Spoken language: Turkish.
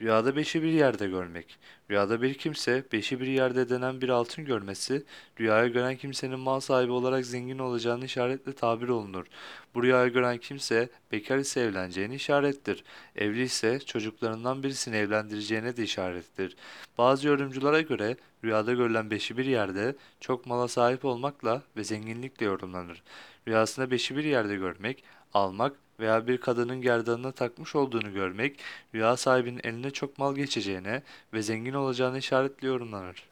Rüyada beşi bir yerde görmek. Rüyada bir kimse beşi bir yerde denen bir altın görmesi, rüyayı gören kimsenin mal sahibi olarak zengin olacağını işaretle tabir olunur. Bu rüyayı gören kimse bekar ise evleneceğini işarettir. Evli ise çocuklarından birisini evlendireceğine de işarettir. Bazı yorumculara göre rüyada görülen beşi bir yerde çok mala sahip olmakla ve zenginlikle yorumlanır. Rüyasında beşi bir yerde görmek, almak veya bir kadının gerdanına takmış olduğunu görmek, rüya sahibinin eline çok mal geçeceğine ve zengin olacağını işaretli yorumlanır.